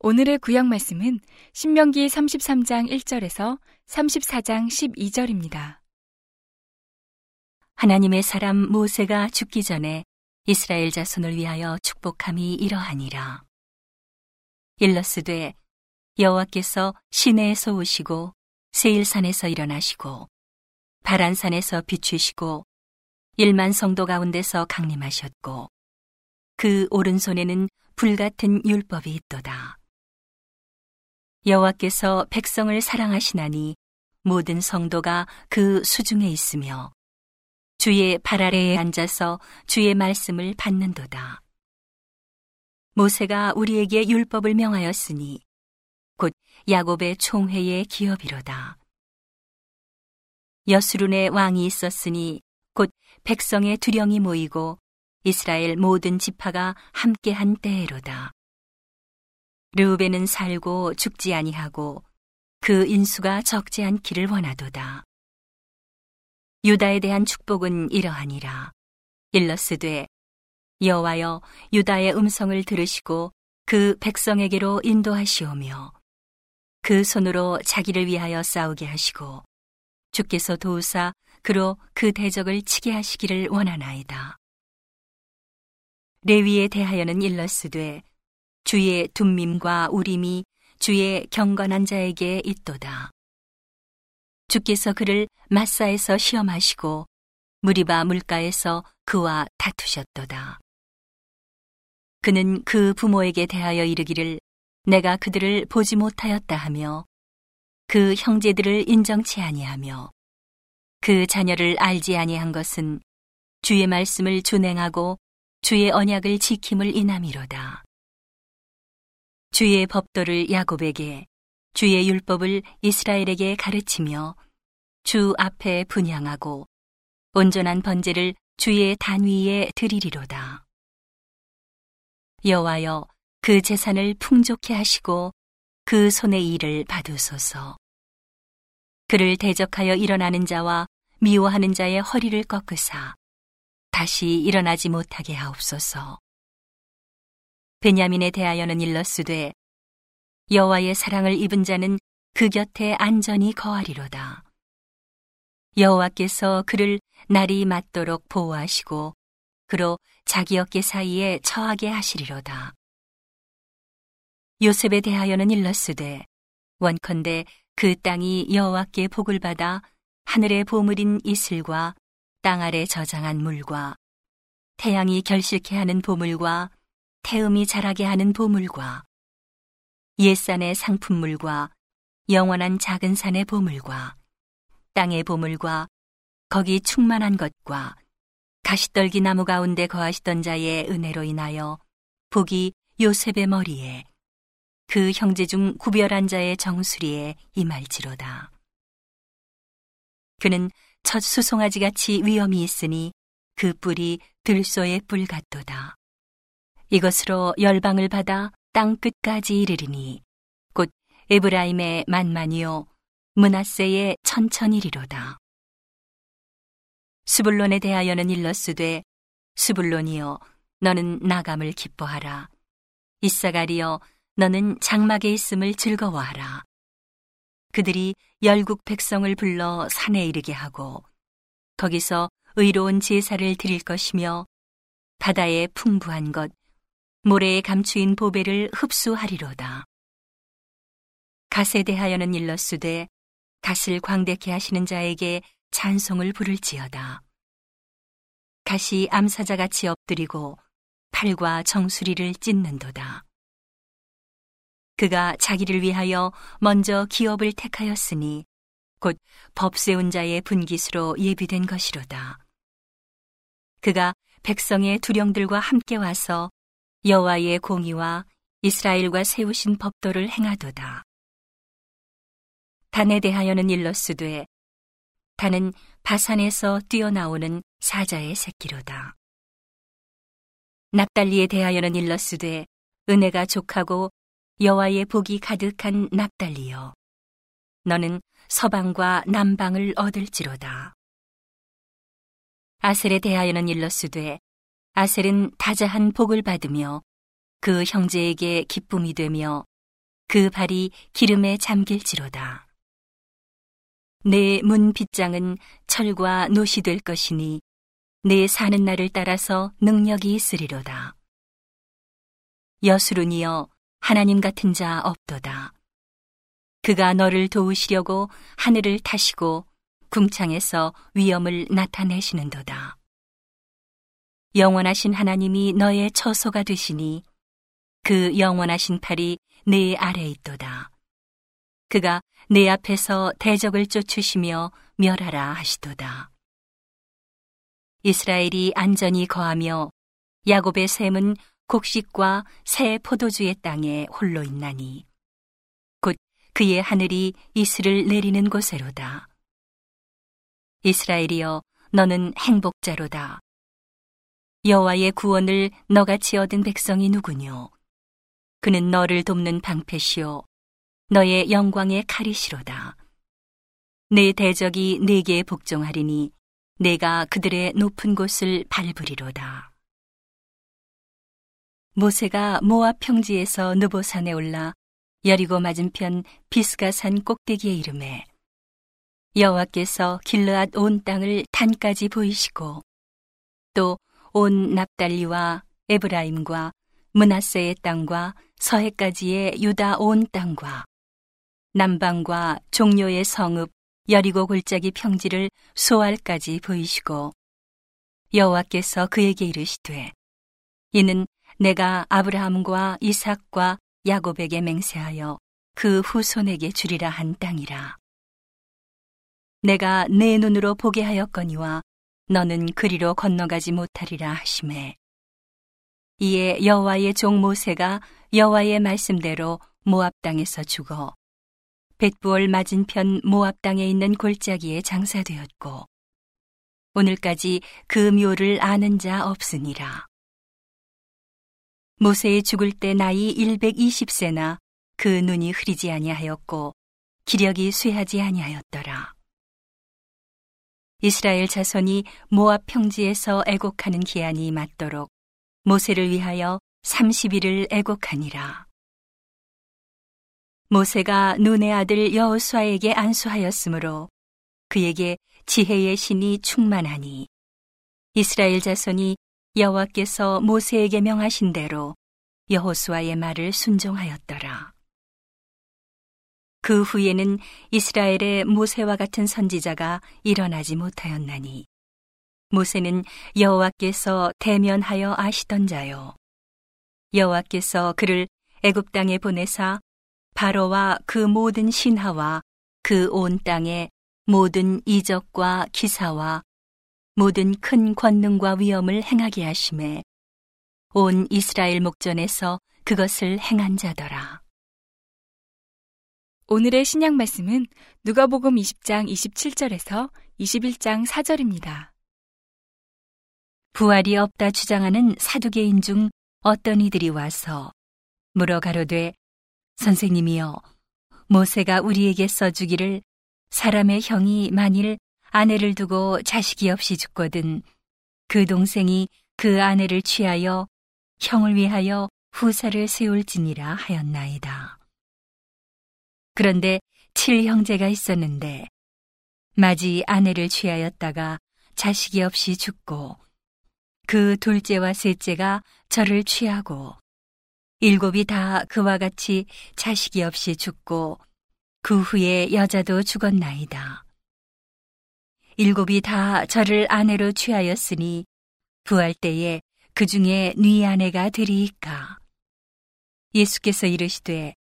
오늘의 구약 말씀은 신명기 33장 1절에서 34장 12절입니다. 하나님의 사람 모세가 죽기 전에 이스라엘 자손을 위하여 축복함이 이러하니라. 일러스되 여호와께서 시내에서 오시고 세일산에서 일어나시고 바란산에서 비추시고 일만 성도 가운데서 강림하셨고 그 오른손에는 불같은 율법이 있도다. 여호와께서 백성을 사랑하시나니 모든 성도가 그 수중에 있으며 주의 발 아래에 앉아서 주의 말씀을 받는도다. 모세가 우리에게 율법을 명하였으니 곧 야곱의 총회의 기업이로다. 여수룬의 왕이 있었으니 곧 백성의 두령이 모이고 이스라엘 모든 지파가 함께한 때에로다. 르우벤은 살고 죽지 아니하고 그 인수가 적지 않기를 원하도다. 유다에 대한 축복은 이러하니라. 일러스되 여호와여 유다의 음성을 들으시고 그 백성에게로 인도하시오며 그 손으로 자기를 위하여 싸우게 하시고 주께서 도우사 그로 그 대적을 치게 하시기를 원하나이다. 레위에 대하여는 일러스되 주의 둠밈과 우림이 주의 경건한 자에게 있도다. 주께서 그를 마사에서 시험하시고 무리바 물가에서 그와 다투셨도다. 그는 그 부모에게 대하여 이르기를 내가 그들을 보지 못하였다 하며 그 형제들을 인정치 아니하며 그 자녀를 알지 아니한 것은 주의 말씀을 준행하고 주의 언약을 지킴을 인함이로다. 주의 법도를 야곱에게 주의 율법을 이스라엘에게 가르치며 주 앞에 분양하고 온전한 번제를 주의 단위에 드리리로다. 여호와여 그 재산을 풍족케 하시고 그 손의 일을 받으소서. 그를 대적하여 일어나는 자와 미워하는 자의 허리를 꺾으사 다시 일어나지 못하게 하옵소서. 베냐민에 대하여는 일러스되 여호와의 사랑을 입은 자는 그 곁에 안전히 거하리로다. 여호와께서 그를 날이 맞도록 보호하시고 그로 자기 어깨 사이에 처하게 하시리로다. 요셉에 대하여는 일러스되 원컨대 그 땅이 여호와께 복을 받아 하늘의 보물인 이슬과 땅 아래 저장한 물과 태양이 결실케 하는 보물과 태음이 자라게 하는 보물과 옛산의 상품물과 영원한 작은 산의 보물과 땅의 보물과 거기 충만한 것과 가시떨기 나무 가운데 거하시던 자의 은혜로 인하여 복이 요셉의 머리에 그 형제 중 구별한 자의 정수리에 임할지로다. 그는 첫 수송아지 같이 위험이 있으니 그 뿔이 들소의 뿔 같도다. 이것으로 열방을 받아 땅 끝까지 이르리니 곧 에브라임의 만만이요 문하세의 천천이리로다. 수불론에 대하여는 일러스되 수불론이여 너는 나감을 기뻐하라. 이사가리여 너는 장막에 있음을 즐거워하라. 그들이 열국 백성을 불러 산에 이르게 하고 거기서 의로운 제사를 드릴 것이며 바다의 풍부한 것 모래에 감추인 보배를 흡수하리로다. 갓에 대하여는 일러스되 갓을 광대케 하시는 자에게 찬송을 부를지어다. 갓이 암사자같이 엎드리고 팔과 정수리를 찢는도다. 그가 자기를 위하여 먼저 기업을 택하였으니 곧 법세운 자의 분기수로 예비된 것이로다. 그가 백성의 두령들과 함께 와서 여호와의 공의와 이스라엘과 세우신 법도를 행하도다. 단에 대하여는 일러스되 단은 바산에서 뛰어나오는 사자의 새끼로다. 납달리에 대하여는 일러스되 은혜가 족하고 여호와의 복이 가득한 납달리여 너는 서방과 남방을 얻을지로다. 아셀에 대하여는 일러스되 아셀은 다자한 복을 받으며 그 형제에게 기쁨이 되며 그 발이 기름에 잠길지로다. 내 문 빗장은 철과 노시 될 것이니 내 사는 날을 따라서 능력이 있으리로다. 여수run이여 하나님 같은 자 없도다. 그가 너를 도우시려고 하늘을 타시고 궁창에서 위엄을 나타내시는도다. 영원하신 하나님이 너의 처소가 되시니 그 영원하신 팔이 내 아래 있도다. 그가 내 앞에서 대적을 쫓으시며 멸하라 하시도다. 이스라엘이 안전히 거하며 야곱의 샘은 곡식과 새 포도주의 땅에 홀로 있나니 곧 그의 하늘이 이슬을 내리는 곳에로다. 이스라엘이여 너는 행복자로다. 여호와의 구원을 너같이 얻은 백성이 누구뇨? 그는 너를 돕는 방패시요 너의 영광의 칼이시로다. 내 대적이 내게 복종하리니 내가 그들의 높은 곳을 밟으리로다. 모세가 모압 평지에서 느보산에 올라 여리고 맞은편 비스가산 꼭대기에 이름에 여호와께서 길르앗 온 땅을 단까지 보이시고 또 온 납달리와 에브라임과 문하세의 땅과 서해까지의 유다 온 땅과 남방과 종료의 성읍 여리고 골짜기 평지를 소알까지 보이시고 여호와께서 그에게 이르시되 이는 내가 아브라함과 이삭과 야곱에게 맹세하여 그 후손에게 주리라 한 땅이라. 내가 내 눈으로 보게 하였거니와 너는 그리로 건너가지 못하리라 하심에 이에 여호와의 종 모세가 여호와의 말씀대로 모압 땅에서 죽어 벳부얼 맞은편 모압 땅에 있는 골짜기에 장사되었고 오늘까지 그 묘를 아는 자 없으니라. 모세의 죽을 때 나이 120세나 그 눈이 흐리지 아니하였고 기력이 쇠하지 아니하였더라. 이스라엘 자손이 모압 평지에서 애곡하는 기한이 맞도록 모세를 위하여 30일을 애곡하니라. 모세가 눈의 아들 여호수아에게 안수하였으므로 그에게 지혜의 신이 충만하니 이스라엘 자손이 여호와께서 모세에게 명하신 대로 여호수아의 말을 순종하였더라. 그 후에는 이스라엘의 모세와 같은 선지자가 일어나지 못하였나니 모세는 여호와께서 대면하여 아시던 자요 여호와께서 그를 애굽 땅에 보내사 바로와 그 모든 신하와 그 온 땅에 모든 이적과 기사와 모든 큰 권능과 위엄을 행하게 하심에 온 이스라엘 목전에서 그것을 행한 자더라. 오늘의 신약 말씀은 누가복음 20장 27절에서 21장 4절입니다. 부활이 없다 주장하는 사두개인 중 어떤 이들이 와서 물어 가로되 선생님이여 모세가 우리에게 써주기를 사람의 형이 만일 아내를 두고 자식이 없이 죽거든 그 동생이 그 아내를 취하여 형을 위하여 후사를 세울지니라 하였나이다. 그런데 칠 형제가 있었는데 마지 아내를 취하였다가 자식이 없이 죽고 그 둘째와 셋째가 저를 취하고 일곱이 다 그와 같이 자식이 없이 죽고 그 후에 여자도 죽었나이다. 일곱이 다 저를 아내로 취하였으니 부활 때에 그 중에 네 아내가 되리이까. 예수께서 이르시되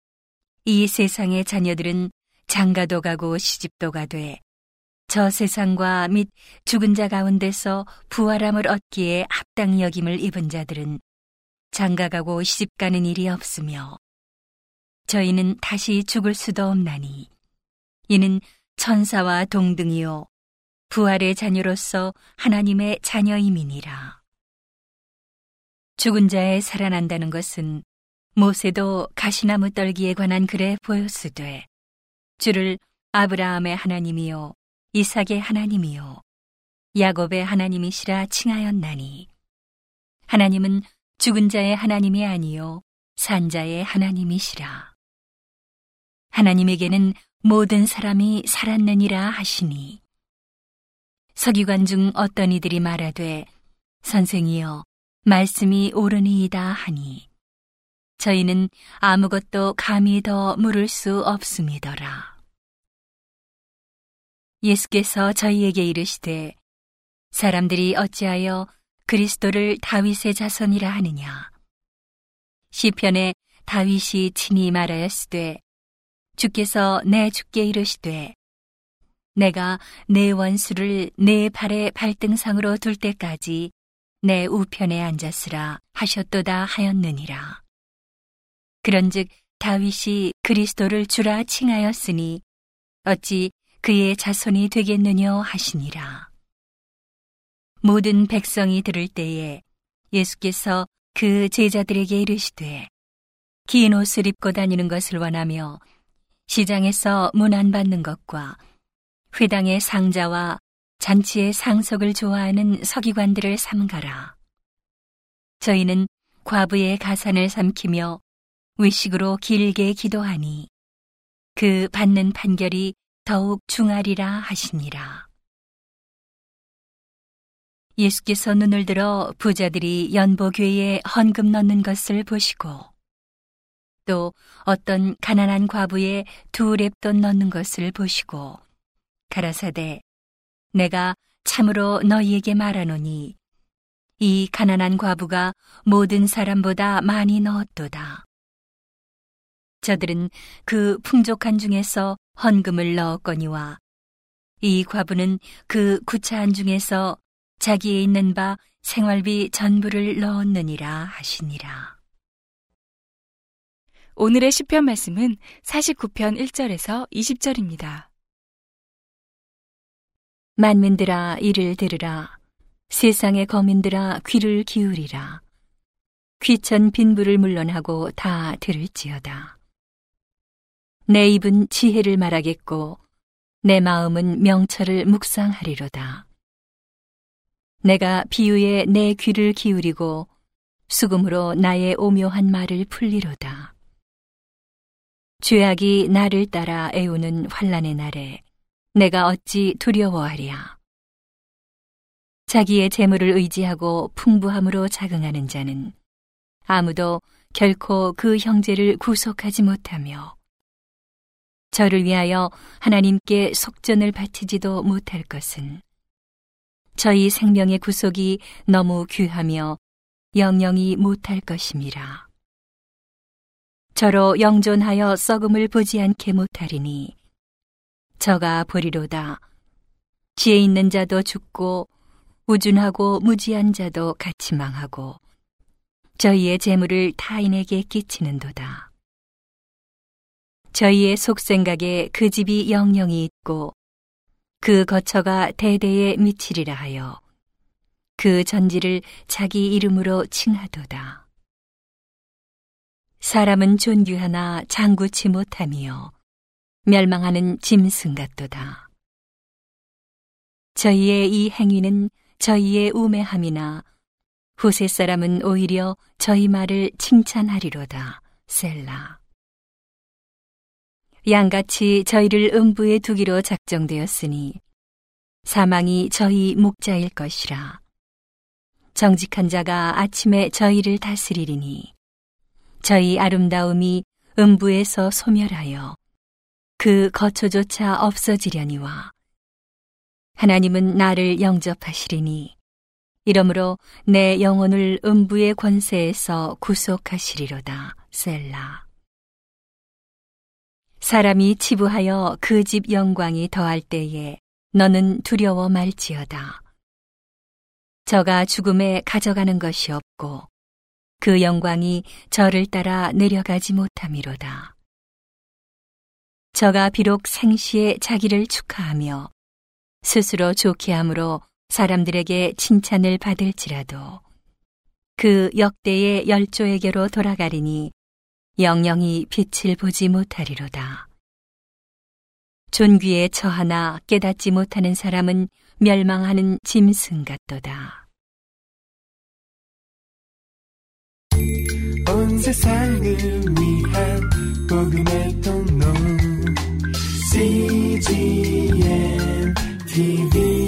이 세상의 자녀들은 장가도 가고 시집도 가되 저 세상과 및 죽은 자 가운데서 부활함을 얻기에 합당 여김을 입은 자들은 장가 가고 시집 가는 일이 없으며 저희는 다시 죽을 수도 없나니 이는 천사와 동등이요 부활의 자녀로서 하나님의 자녀임이니라. 죽은 자에 살아난다는 것은 모세도 가시나무 떨기에 관한 글에 보였으되 주를 아브라함의 하나님이요 이삭의 하나님이요 야곱의 하나님이시라 칭하였나니 하나님은 죽은 자의 하나님이 아니요 산자의 하나님이시라 하나님에게는 모든 사람이 살았느니라 하시니 서기관 중 어떤 이들이 말하되 선생이여 말씀이 옳으니이다 하니 저희는 아무것도 감히 더 물을 수 없음이더라. 예수께서 저희에게 이르시되 사람들이 어찌하여 그리스도를 다윗의 자손이라 하느냐 시편에 다윗이 친히 말하였으되 주께서 내 주께 이르시되 내가 내 원수를 내 발의 발등상으로 둘 때까지 내 우편에 앉았으라 하셨도다 하였느니라. 그런즉 다윗이 그리스도를 주라 칭하였으니 어찌 그의 자손이 되겠느냐 하시니라. 모든 백성이 들을 때에 예수께서 그 제자들에게 이르시되 긴 옷을 입고 다니는 것을 원하며 시장에서 문안 받는 것과 회당의 상자와 잔치의 상석을 좋아하는 서기관들을 삼가라. 저희는 과부의 가산을 삼키며 외식으로 길게 기도하니 그 받는 판결이 더욱 중하리라 하시니라. 예수께서 눈을 들어 부자들이 연보교회에 헌금 넣는 것을 보시고 또 어떤 가난한 과부의 두 랩돈 넣는 것을 보시고 가라사대 내가 참으로 너희에게 말하노니 이 가난한 과부가 모든 사람보다 많이 넣었도다. 저들은 그 풍족한 중에서 헌금을 넣었거니와 이 과부는 그 구차한 중에서 자기에 있는 바 생활비 전부를 넣었느니라 하시니라. 오늘의 시편 말씀은 49편 1절에서 20절입니다. 만민들아 이를 들으라. 세상의 거민들아 귀를 기울이라. 귀천 빈부를 물론하고 다 들을지어다. 내 입은 지혜를 말하겠고 내 마음은 명철을 묵상하리로다. 내가 비유에 내 귀를 기울이고 수금으로 나의 오묘한 말을 풀리로다. 죄악이 나를 따라 애우는 환란의 날에 내가 어찌 두려워하랴. 자기의 재물을 의지하고 풍부함으로 자긍하는 자는 아무도 결코 그 형제를 구속하지 못하며 저를 위하여 하나님께 속전을 바치지도 못할 것은 저희 생명의 구속이 너무 귀하며 영영이 못할 것임이라. 저로 영존하여 썩음을 보지 않게 못하리니 저가 보리로다. 지혜 있는 자도 죽고 우준하고 무지한 자도 같이 망하고 저희의 재물을 타인에게 끼치는도다. 저희의 속생각에 그 집이 영영이 있고 그 거처가 대대에 미치리라 하여 그 전지를 자기 이름으로 칭하도다. 사람은 존귀하나 장구치 못하며 멸망하는 짐승 같도다. 저희의 이 행위는 저희의 우매함이나 후세 사람은 오히려 저희 말을 칭찬하리로다. 셀라. 양같이 저희를 음부에 두기로 작정되었으니 사망이 저희 목자일 것이라. 정직한 자가 아침에 저희를 다스리리니 저희 아름다움이 음부에서 소멸하여 그 거처조차 없어지려니와 하나님은 나를 영접하시리니 이러므로 내 영혼을 음부의 권세에서 구속하시리로다 셀라 사람이 치부하여 그 집 영광이 더할 때에 너는 두려워 말지어다 저가 죽음에 가져가는 것이 없고 그 영광이 저를 따라 내려가지 못함이로다. 저가 비록 생시에 자기를 축하하며 스스로 좋게 함으로 사람들에게 칭찬을 받을지라도 그 역대의 열조에게로 돌아가리니 영영이 빛을 보지 못하리로다. 존귀에 처하나 깨닫지 못하는 사람은 멸망하는 짐승 같도다. 온 세상을 위한 복음의 통로 CGM TV